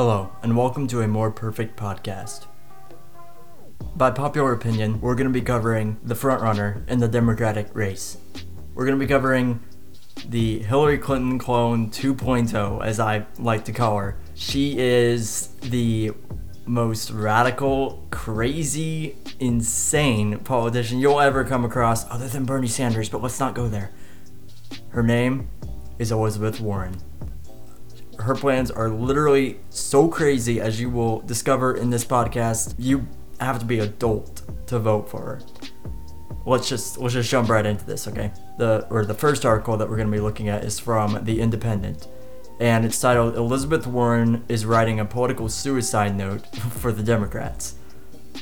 Hello, and welcome to a more perfect podcast. By popular opinion, we're going to be covering the frontrunner in the Democratic race. We're going to be covering the Hillary Clinton clone 2.0, as I like to call her. She is the most radical, crazy, insane politician you'll ever come across, other than Bernie Sanders, but let's not go there. Her name is Elizabeth Warren. Her plans are literally so crazy, as you will discover in this podcast. You have to be adult to vote for her. Let's just let's just jump right into this, okay? The or the first article that we're going to be looking at is from The Independent, and it's titled "Elizabeth Warren is writing a political suicide note for the Democrats."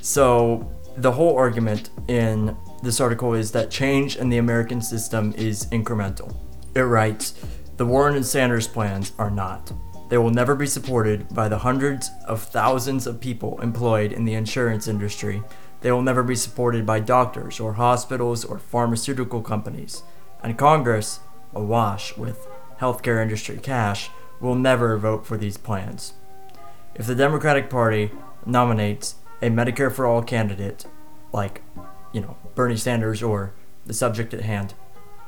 So the whole argument in this article is that change in the American system is incremental. It writes, the Warren and Sanders plans are not. They will never be supported by the hundreds of thousands of people employed in the insurance industry. They will never be supported by doctors or hospitals or pharmaceutical companies. And Congress, awash with healthcare industry cash, will never vote for these plans. If the Democratic Party nominates a Medicare for All candidate, like, you know, Bernie Sanders or the subject at hand,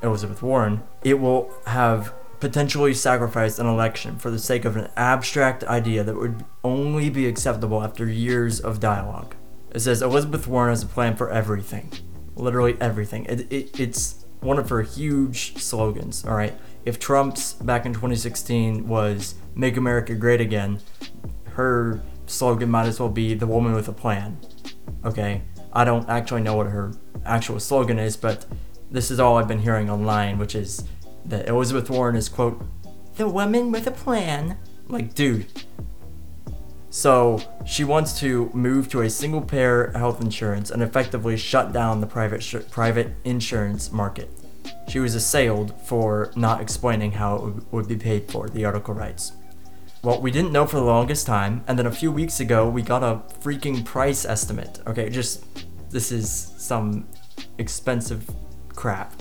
Elizabeth Warren, it will have potentially sacrifice an election for the sake of an abstract idea that would only be acceptable after years of dialogue. It says Elizabeth Warren has a plan for everything. Literally everything. It, it, it's one of her huge slogans, all right? If Trump's back in 2016 was Make America Great Again, her slogan might as well be The Woman with a Plan, okay? I don't actually know what her actual slogan is, but this is all I've been hearing online, which is that Elizabeth Warren is, quote, the woman with a plan. Like, dude. So, she wants to move to a single payer health insurance and effectively shut down the private, sh- private insurance market. She was assailed for not explaining how it would, would be paid for, the article writes. Well, we didn't know for the longest time, and then a few weeks ago, we got a freaking price estimate. Okay, just this is some expensive crap.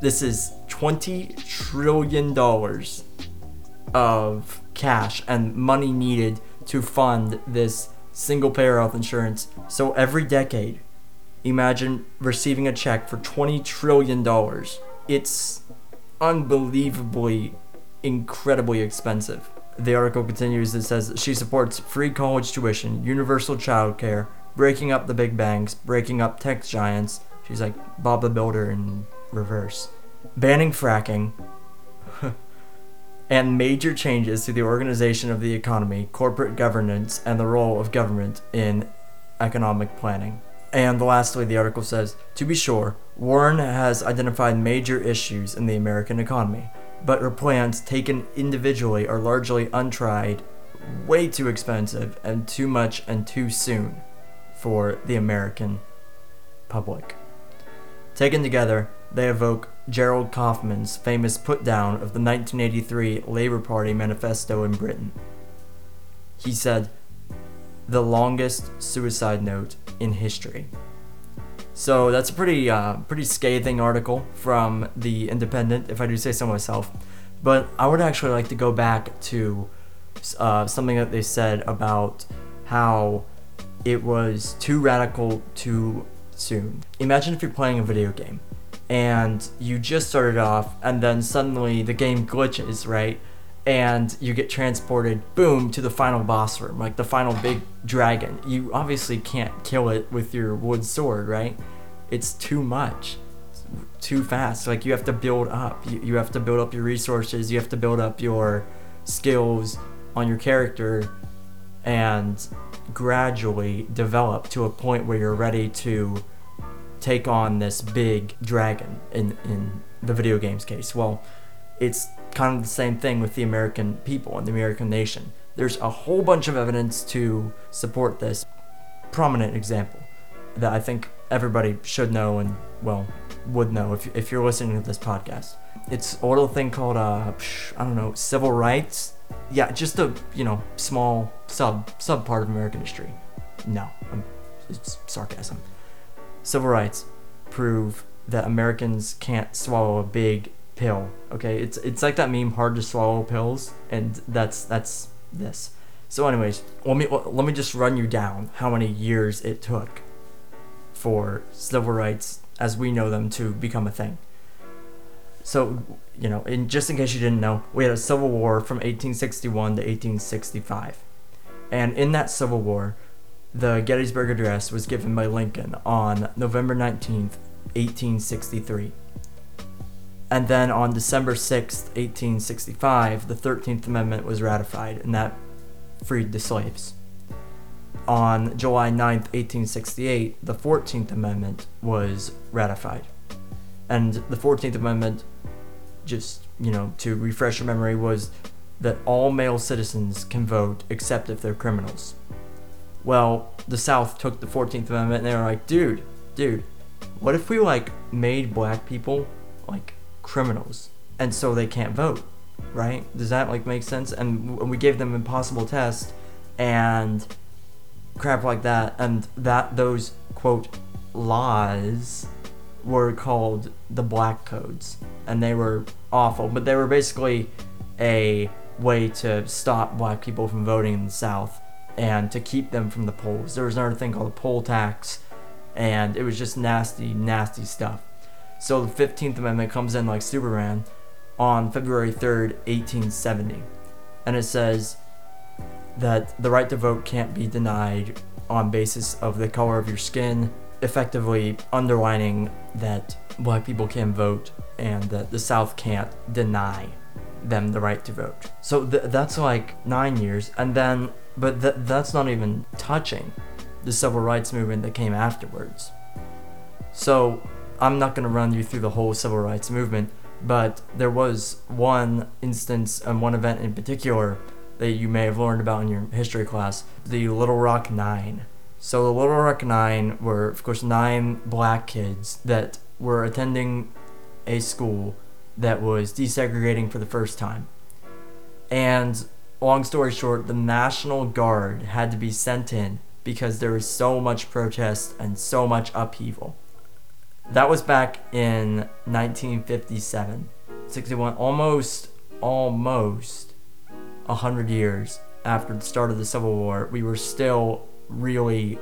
This is 20 trillion dollars of cash and money needed to fund this single payer health insurance. So every decade, imagine receiving a check for 20 trillion dollars. It's unbelievably incredibly expensive. The article continues it says she supports free college tuition, universal child care, breaking up the big banks, breaking up tech giants. She's like Bob the Builder in reverse. Banning fracking, and major changes to the organization of the economy, corporate governance, and the role of government in economic planning. And lastly, the article says To be sure, Warren has identified major issues in the American economy, but her plans, taken individually, are largely untried, way too expensive, and too much and too soon for the American public. Taken together, they evoke Gerald Kaufman's famous put down of the 1983 Labour Party manifesto in Britain. He said, the longest suicide note in history. So that's a pretty, uh, pretty scathing article from The Independent, if I do say so myself. But I would actually like to go back to uh, something that they said about how it was too radical too soon. Imagine if you're playing a video game and you just started off and then suddenly the game glitches, right? And you get transported, boom, to the final boss room, like the final big dragon. You obviously can't kill it with your wood sword, right? It's too much, too fast. Like you have to build up. You, you have to build up your resources. You have to build up your skills on your character and gradually develop to a point where you're ready to take on this big dragon in, in the video game's case. Well, it's kind of the same thing with the American people and the American nation. There's a whole bunch of evidence to support this. Prominent example that I think everybody should know and, well, would know if, if you're listening to this podcast. It's a little thing called, uh, I don't know, civil rights. Yeah, just a, you know, small sub, sub part of American history. No, I'm, it's sarcasm. Civil rights prove that Americans can't swallow a big pill. Okay, it's it's like that meme, hard to swallow pills, and that's that's this. So, anyways, let me let me just run you down how many years it took for civil rights as we know them to become a thing. So, you know, in just in case you didn't know, we had a civil war from 1861 to 1865. And in that civil war, the Gettysburg Address was given by Lincoln on November 19th, 1863. And then on December 6th, 1865, the 13th Amendment was ratified, and that freed the slaves. On July 9th, 1868, the 14th Amendment was ratified. And the 14th Amendment, just, you know, to refresh your memory, was that all male citizens can vote except if they're criminals. Well, the South took the 14th Amendment and they were like, dude, dude, what if we like made black people like criminals? And so they can't vote, right? Does that like make sense? And we gave them impossible tests and crap like that, and that those quote laws were called the black codes, and they were awful, but they were basically a way to stop black people from voting in the South and to keep them from the polls. There was another thing called a poll tax, and it was just nasty, nasty stuff. So the 15th Amendment comes in like Superman on February 3rd, 1870. And it says that the right to vote can't be denied on basis of the color of your skin, effectively underlining that black people can vote and that the South can't deny them the right to vote. So th- that's like nine years, and then but th- that's not even touching the civil rights movement that came afterwards. So, I'm not going to run you through the whole civil rights movement, but there was one instance and one event in particular that you may have learned about in your history class the Little Rock Nine. So, the Little Rock Nine were, of course, nine black kids that were attending a school that was desegregating for the first time. And long story short, the National Guard had to be sent in because there was so much protest and so much upheaval. That was back in 1957. 61, almost, almost 100 years after the start of the Civil War, we were still really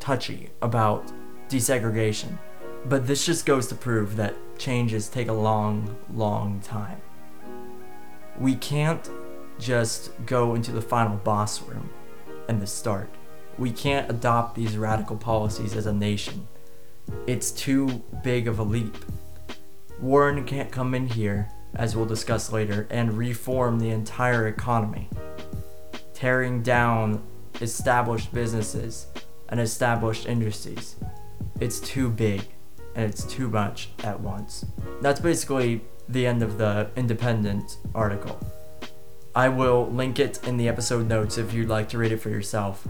touchy about desegregation. But this just goes to prove that changes take a long, long time. We can't just go into the final boss room and the start. We can't adopt these radical policies as a nation. It's too big of a leap. Warren can't come in here, as we'll discuss later, and reform the entire economy, tearing down established businesses and established industries. It's too big and it's too much at once. That's basically the end of the Independent article. I will link it in the episode notes if you'd like to read it for yourself.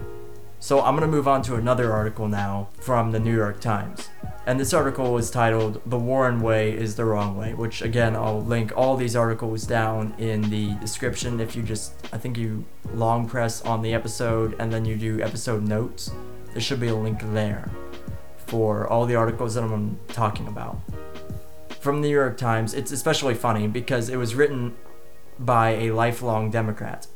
So I'm going to move on to another article now from the New York Times. And this article is titled The Warren Way is the Wrong Way, which again, I'll link all these articles down in the description if you just, I think you long press on the episode and then you do episode notes. There should be a link there for all the articles that I'm talking about. From the New York Times, it's especially funny because it was written by a lifelong Democrat.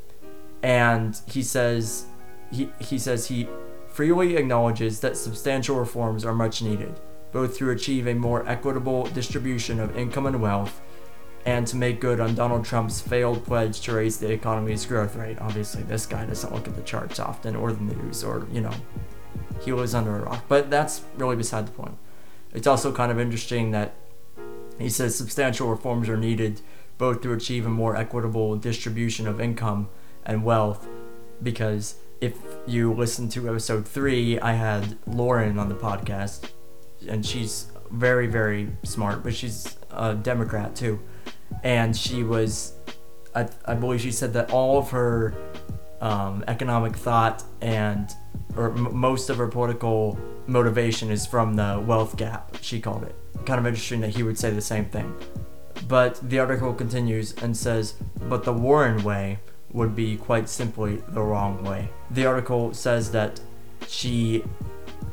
And he says he, he says he freely acknowledges that substantial reforms are much needed, both to achieve a more equitable distribution of income and wealth and to make good on Donald Trump's failed pledge to raise the economy's growth rate. Obviously, this guy doesn't look at the charts often or the news or, you know, he lives under a rock. But that's really beside the point. It's also kind of interesting that he says substantial reforms are needed both to achieve a more equitable distribution of income and wealth. Because if you listen to episode three, I had Lauren on the podcast, and she's very, very smart, but she's a Democrat too. And she was, I, I believe she said that all of her um, economic thought and, or m- most of her political motivation is from the wealth gap, she called it. Kind of interesting that he would say the same thing. But the article continues and says, but the Warren way would be quite simply the wrong way. The article says that she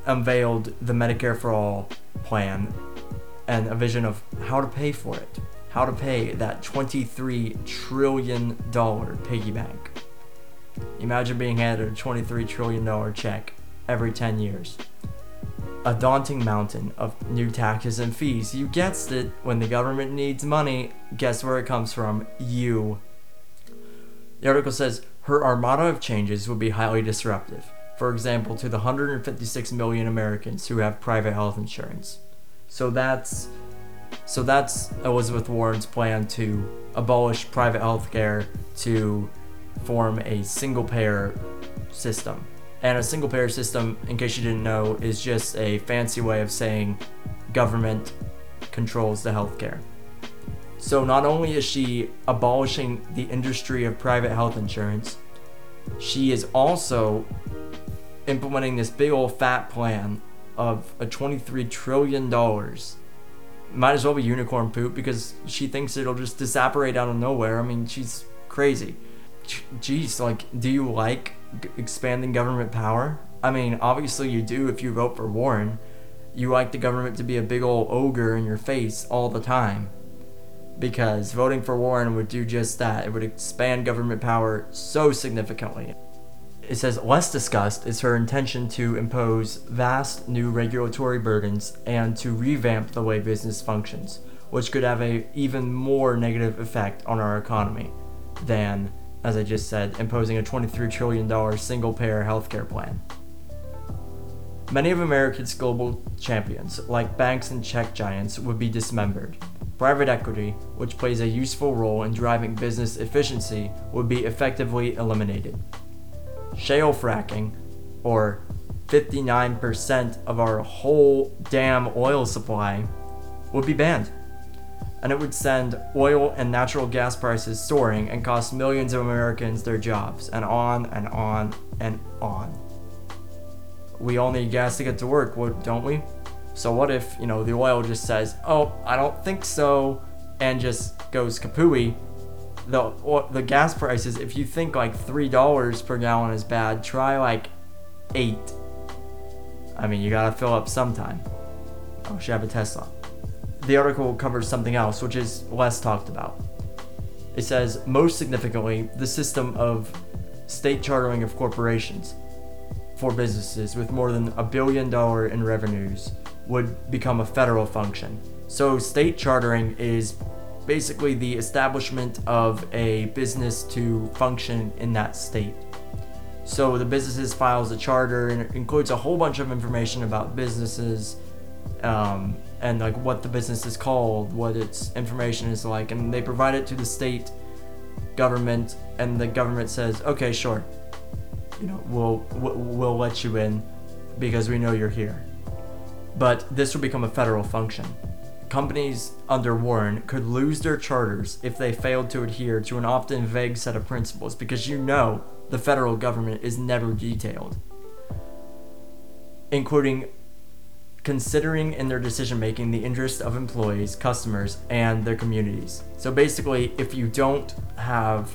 unveiled the Medicare for All plan and a vision of how to pay for it, how to pay that $23 trillion piggy bank. Imagine being handed a $23 trillion check every 10 years. A daunting mountain of new taxes and fees. You guessed it, when the government needs money, guess where it comes from? You. The article says her armada of changes would be highly disruptive. For example, to the 156 million Americans who have private health insurance. So that's so that's Elizabeth Warren's plan to abolish private health care to form a single payer system. And a single payer system, in case you didn't know, is just a fancy way of saying government controls the healthcare. So not only is she abolishing the industry of private health insurance, she is also implementing this big old fat plan of a $23 trillion. Might as well be unicorn poop because she thinks it'll just disapparate out of nowhere. I mean, she's crazy. Jeez, like, do you like expanding government power? I mean, obviously you do if you vote for Warren. You like the government to be a big old ogre in your face all the time. Because voting for Warren would do just that. It would expand government power so significantly. It says less discussed is her intention to impose vast new regulatory burdens and to revamp the way business functions, which could have a even more negative effect on our economy than as I just said, imposing a $23 trillion single payer healthcare plan. Many of America's global champions, like banks and tech giants, would be dismembered. Private equity, which plays a useful role in driving business efficiency, would be effectively eliminated. Shale fracking, or 59% of our whole damn oil supply, would be banned and it would send oil and natural gas prices soaring and cost millions of Americans their jobs, and on and on and on. We all need gas to get to work, don't we? So what if, you know, the oil just says, "Oh, I don't think so," and just goes kapooey? The the gas prices, if you think like three dollars per gallon is bad, try like eight. I mean, you gotta fill up sometime. Oh, should have a Tesla the article covers something else, which is less talked about. It says, most significantly, the system of state chartering of corporations for businesses with more than a billion dollar in revenues would become a federal function. So, state chartering is basically the establishment of a business to function in that state. So, the businesses files a charter and it includes a whole bunch of information about businesses um, and like what the business is called, what its information is like, and they provide it to the state government, and the government says, okay, sure, you know, we'll we'll let you in because we know you're here. But this will become a federal function. Companies under Warren could lose their charters if they failed to adhere to an often vague set of principles because you know the federal government is never detailed, including considering in their decision making the interests of employees, customers, and their communities. So basically, if you don't have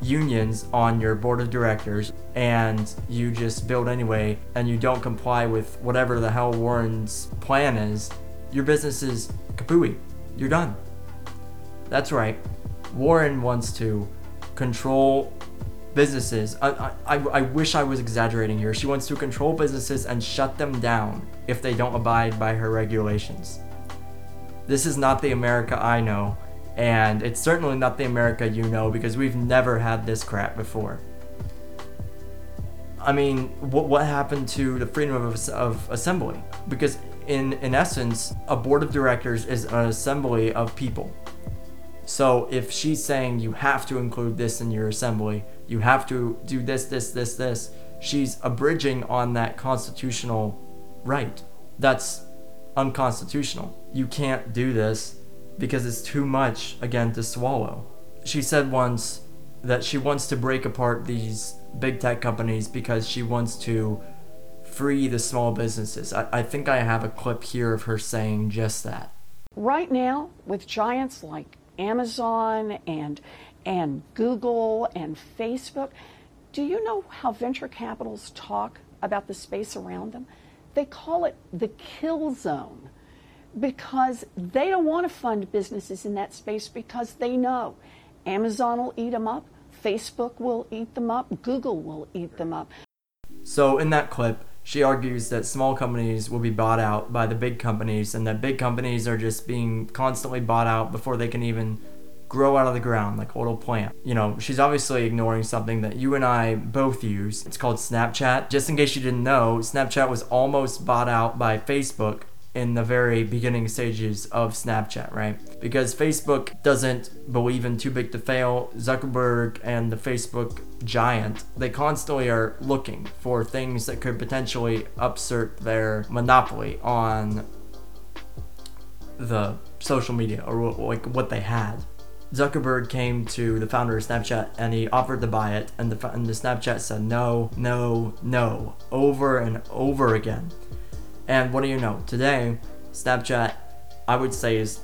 unions on your board of directors and you just build anyway and you don't comply with whatever the hell Warren's plan is, your business is kapooey. You're done. That's right. Warren wants to control businesses. I, I, I wish I was exaggerating here. She wants to control businesses and shut them down if they don't abide by her regulations. This is not the America I know, and it's certainly not the America you know because we've never had this crap before. I mean, what, what happened to the freedom of, of assembly? Because in, in essence, a board of directors is an assembly of people. So if she's saying you have to include this in your assembly, you have to do this, this, this, this. She's abridging on that constitutional right. That's unconstitutional. You can't do this because it's too much, again, to swallow. She said once that she wants to break apart these big tech companies because she wants to free the small businesses. I, I think I have a clip here of her saying just that. Right now, with giants like Amazon and and Google and Facebook. Do you know how venture capitals talk about the space around them? They call it the kill zone because they don't want to fund businesses in that space because they know Amazon will eat them up, Facebook will eat them up, Google will eat them up. So, in that clip, she argues that small companies will be bought out by the big companies and that big companies are just being constantly bought out before they can even grow out of the ground like a little plant. You know, she's obviously ignoring something that you and I both use. It's called Snapchat. Just in case you didn't know, Snapchat was almost bought out by Facebook in the very beginning stages of Snapchat, right? Because Facebook doesn't believe in too big to fail. Zuckerberg and the Facebook giant, they constantly are looking for things that could potentially upsert their monopoly on the social media or like what they had. Zuckerberg came to the founder of Snapchat and he offered to buy it, and the, and the Snapchat said no, no, no, over and over again. And what do you know? Today, Snapchat, I would say, is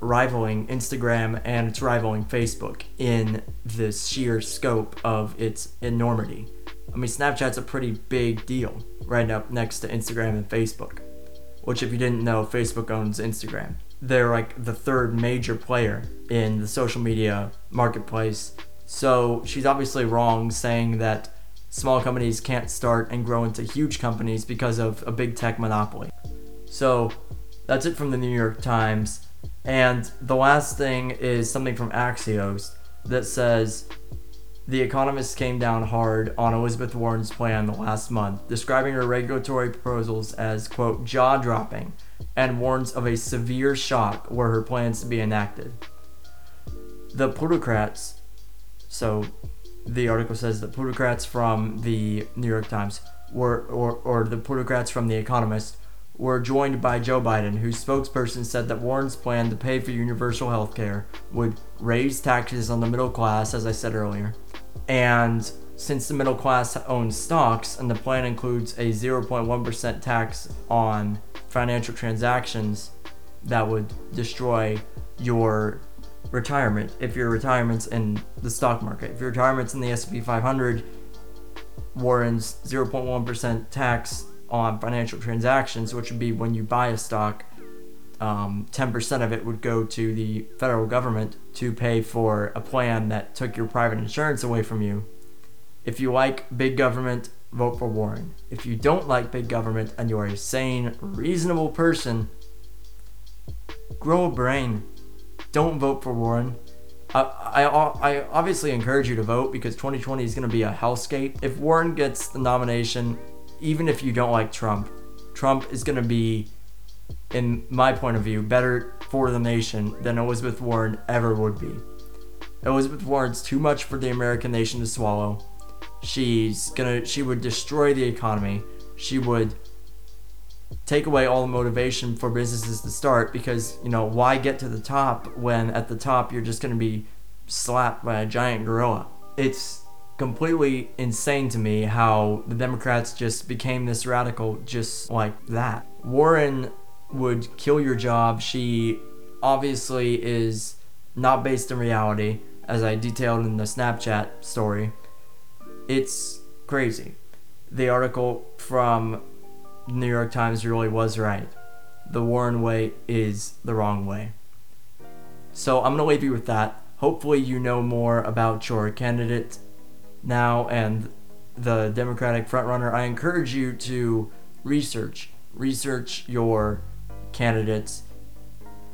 rivaling Instagram and it's rivaling Facebook in the sheer scope of its enormity. I mean, Snapchat's a pretty big deal right up next to Instagram and Facebook. Which, if you didn't know, Facebook owns Instagram. They're like the third major player in the social media marketplace. So she's obviously wrong saying that small companies can't start and grow into huge companies because of a big tech monopoly. So that's it from the New York Times. And the last thing is something from Axios that says the Economist came down hard on Elizabeth Warren's plan the last month, describing her regulatory proposals as, quote, jaw dropping, and warns of a severe shock were her plans to be enacted. The plutocrats, so the article says the plutocrats from the New York Times were, or, or the plutocrats from The Economist were joined by Joe Biden, whose spokesperson said that Warren's plan to pay for universal health care would raise taxes on the middle class, as I said earlier. And since the middle class owns stocks and the plan includes a 0.1% tax on financial transactions, that would destroy your retirement if your retirement's in the stock market. If your retirement's in the S&P 500, Warren's 0.1% tax on financial transactions, which would be when you buy a stock, um, 10% of it would go to the federal government to pay for a plan that took your private insurance away from you. If you like big government, vote for Warren. If you don't like big government and you are a sane, reasonable person, grow a brain don't vote for Warren. I, I, I obviously encourage you to vote because 2020 is going to be a hellscape. If Warren gets the nomination, even if you don't like Trump, Trump is going to be, in my point of view, better for the nation than Elizabeth Warren ever would be. Elizabeth Warren's too much for the American nation to swallow. She's gonna, she would destroy the economy. She would take away all the motivation for businesses to start because you know why get to the top when at the top you're just going to be slapped by a giant gorilla? It's completely insane to me how the democrats just became this radical just like that. Warren would kill your job. She obviously is not based in reality as i detailed in the snapchat story. It's crazy. The article from New York Times really was right. The Warren way is the wrong way. So I'm going to leave you with that. Hopefully, you know more about your candidate now and the Democratic frontrunner. I encourage you to research, research your candidates,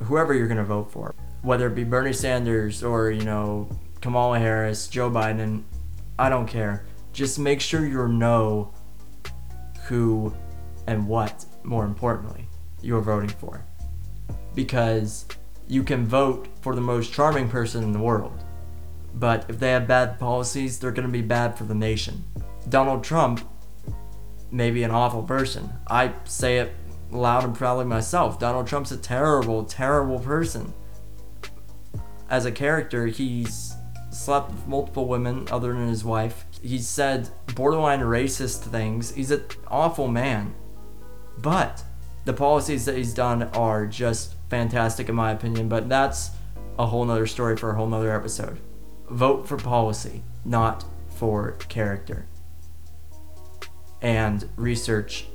whoever you're going to vote for, whether it be Bernie Sanders or, you know, Kamala Harris, Joe Biden. I don't care. Just make sure you know who and what, more importantly, you're voting for. Because you can vote for the most charming person in the world, but if they have bad policies, they're going to be bad for the nation. Donald Trump may be an awful person. I say it loud and proudly myself. Donald Trump's a terrible, terrible person. As a character, he's slept with multiple women other than his wife. He's said borderline racist things. He's an awful man. But the policies that he's done are just fantastic in my opinion. But that's a whole nother story for a whole nother episode. Vote for policy, not for character. And research.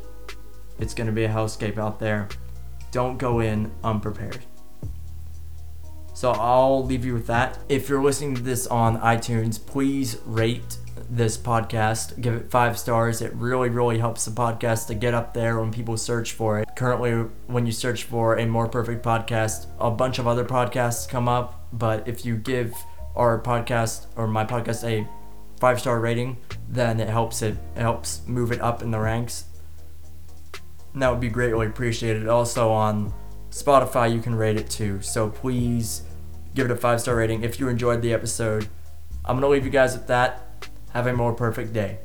It's going to be a hellscape out there. Don't go in unprepared. So I'll leave you with that. If you're listening to this on iTunes, please rate this podcast. Give it five stars. It really, really helps the podcast to get up there when people search for it. Currently, when you search for a more perfect podcast, a bunch of other podcasts come up. But if you give our podcast or my podcast a five star rating, then it helps it, it helps move it up in the ranks. And that would be greatly appreciated. Also on Spotify, you can rate it too. So please give it a five star rating if you enjoyed the episode. I'm gonna leave you guys with that. Have a more perfect day.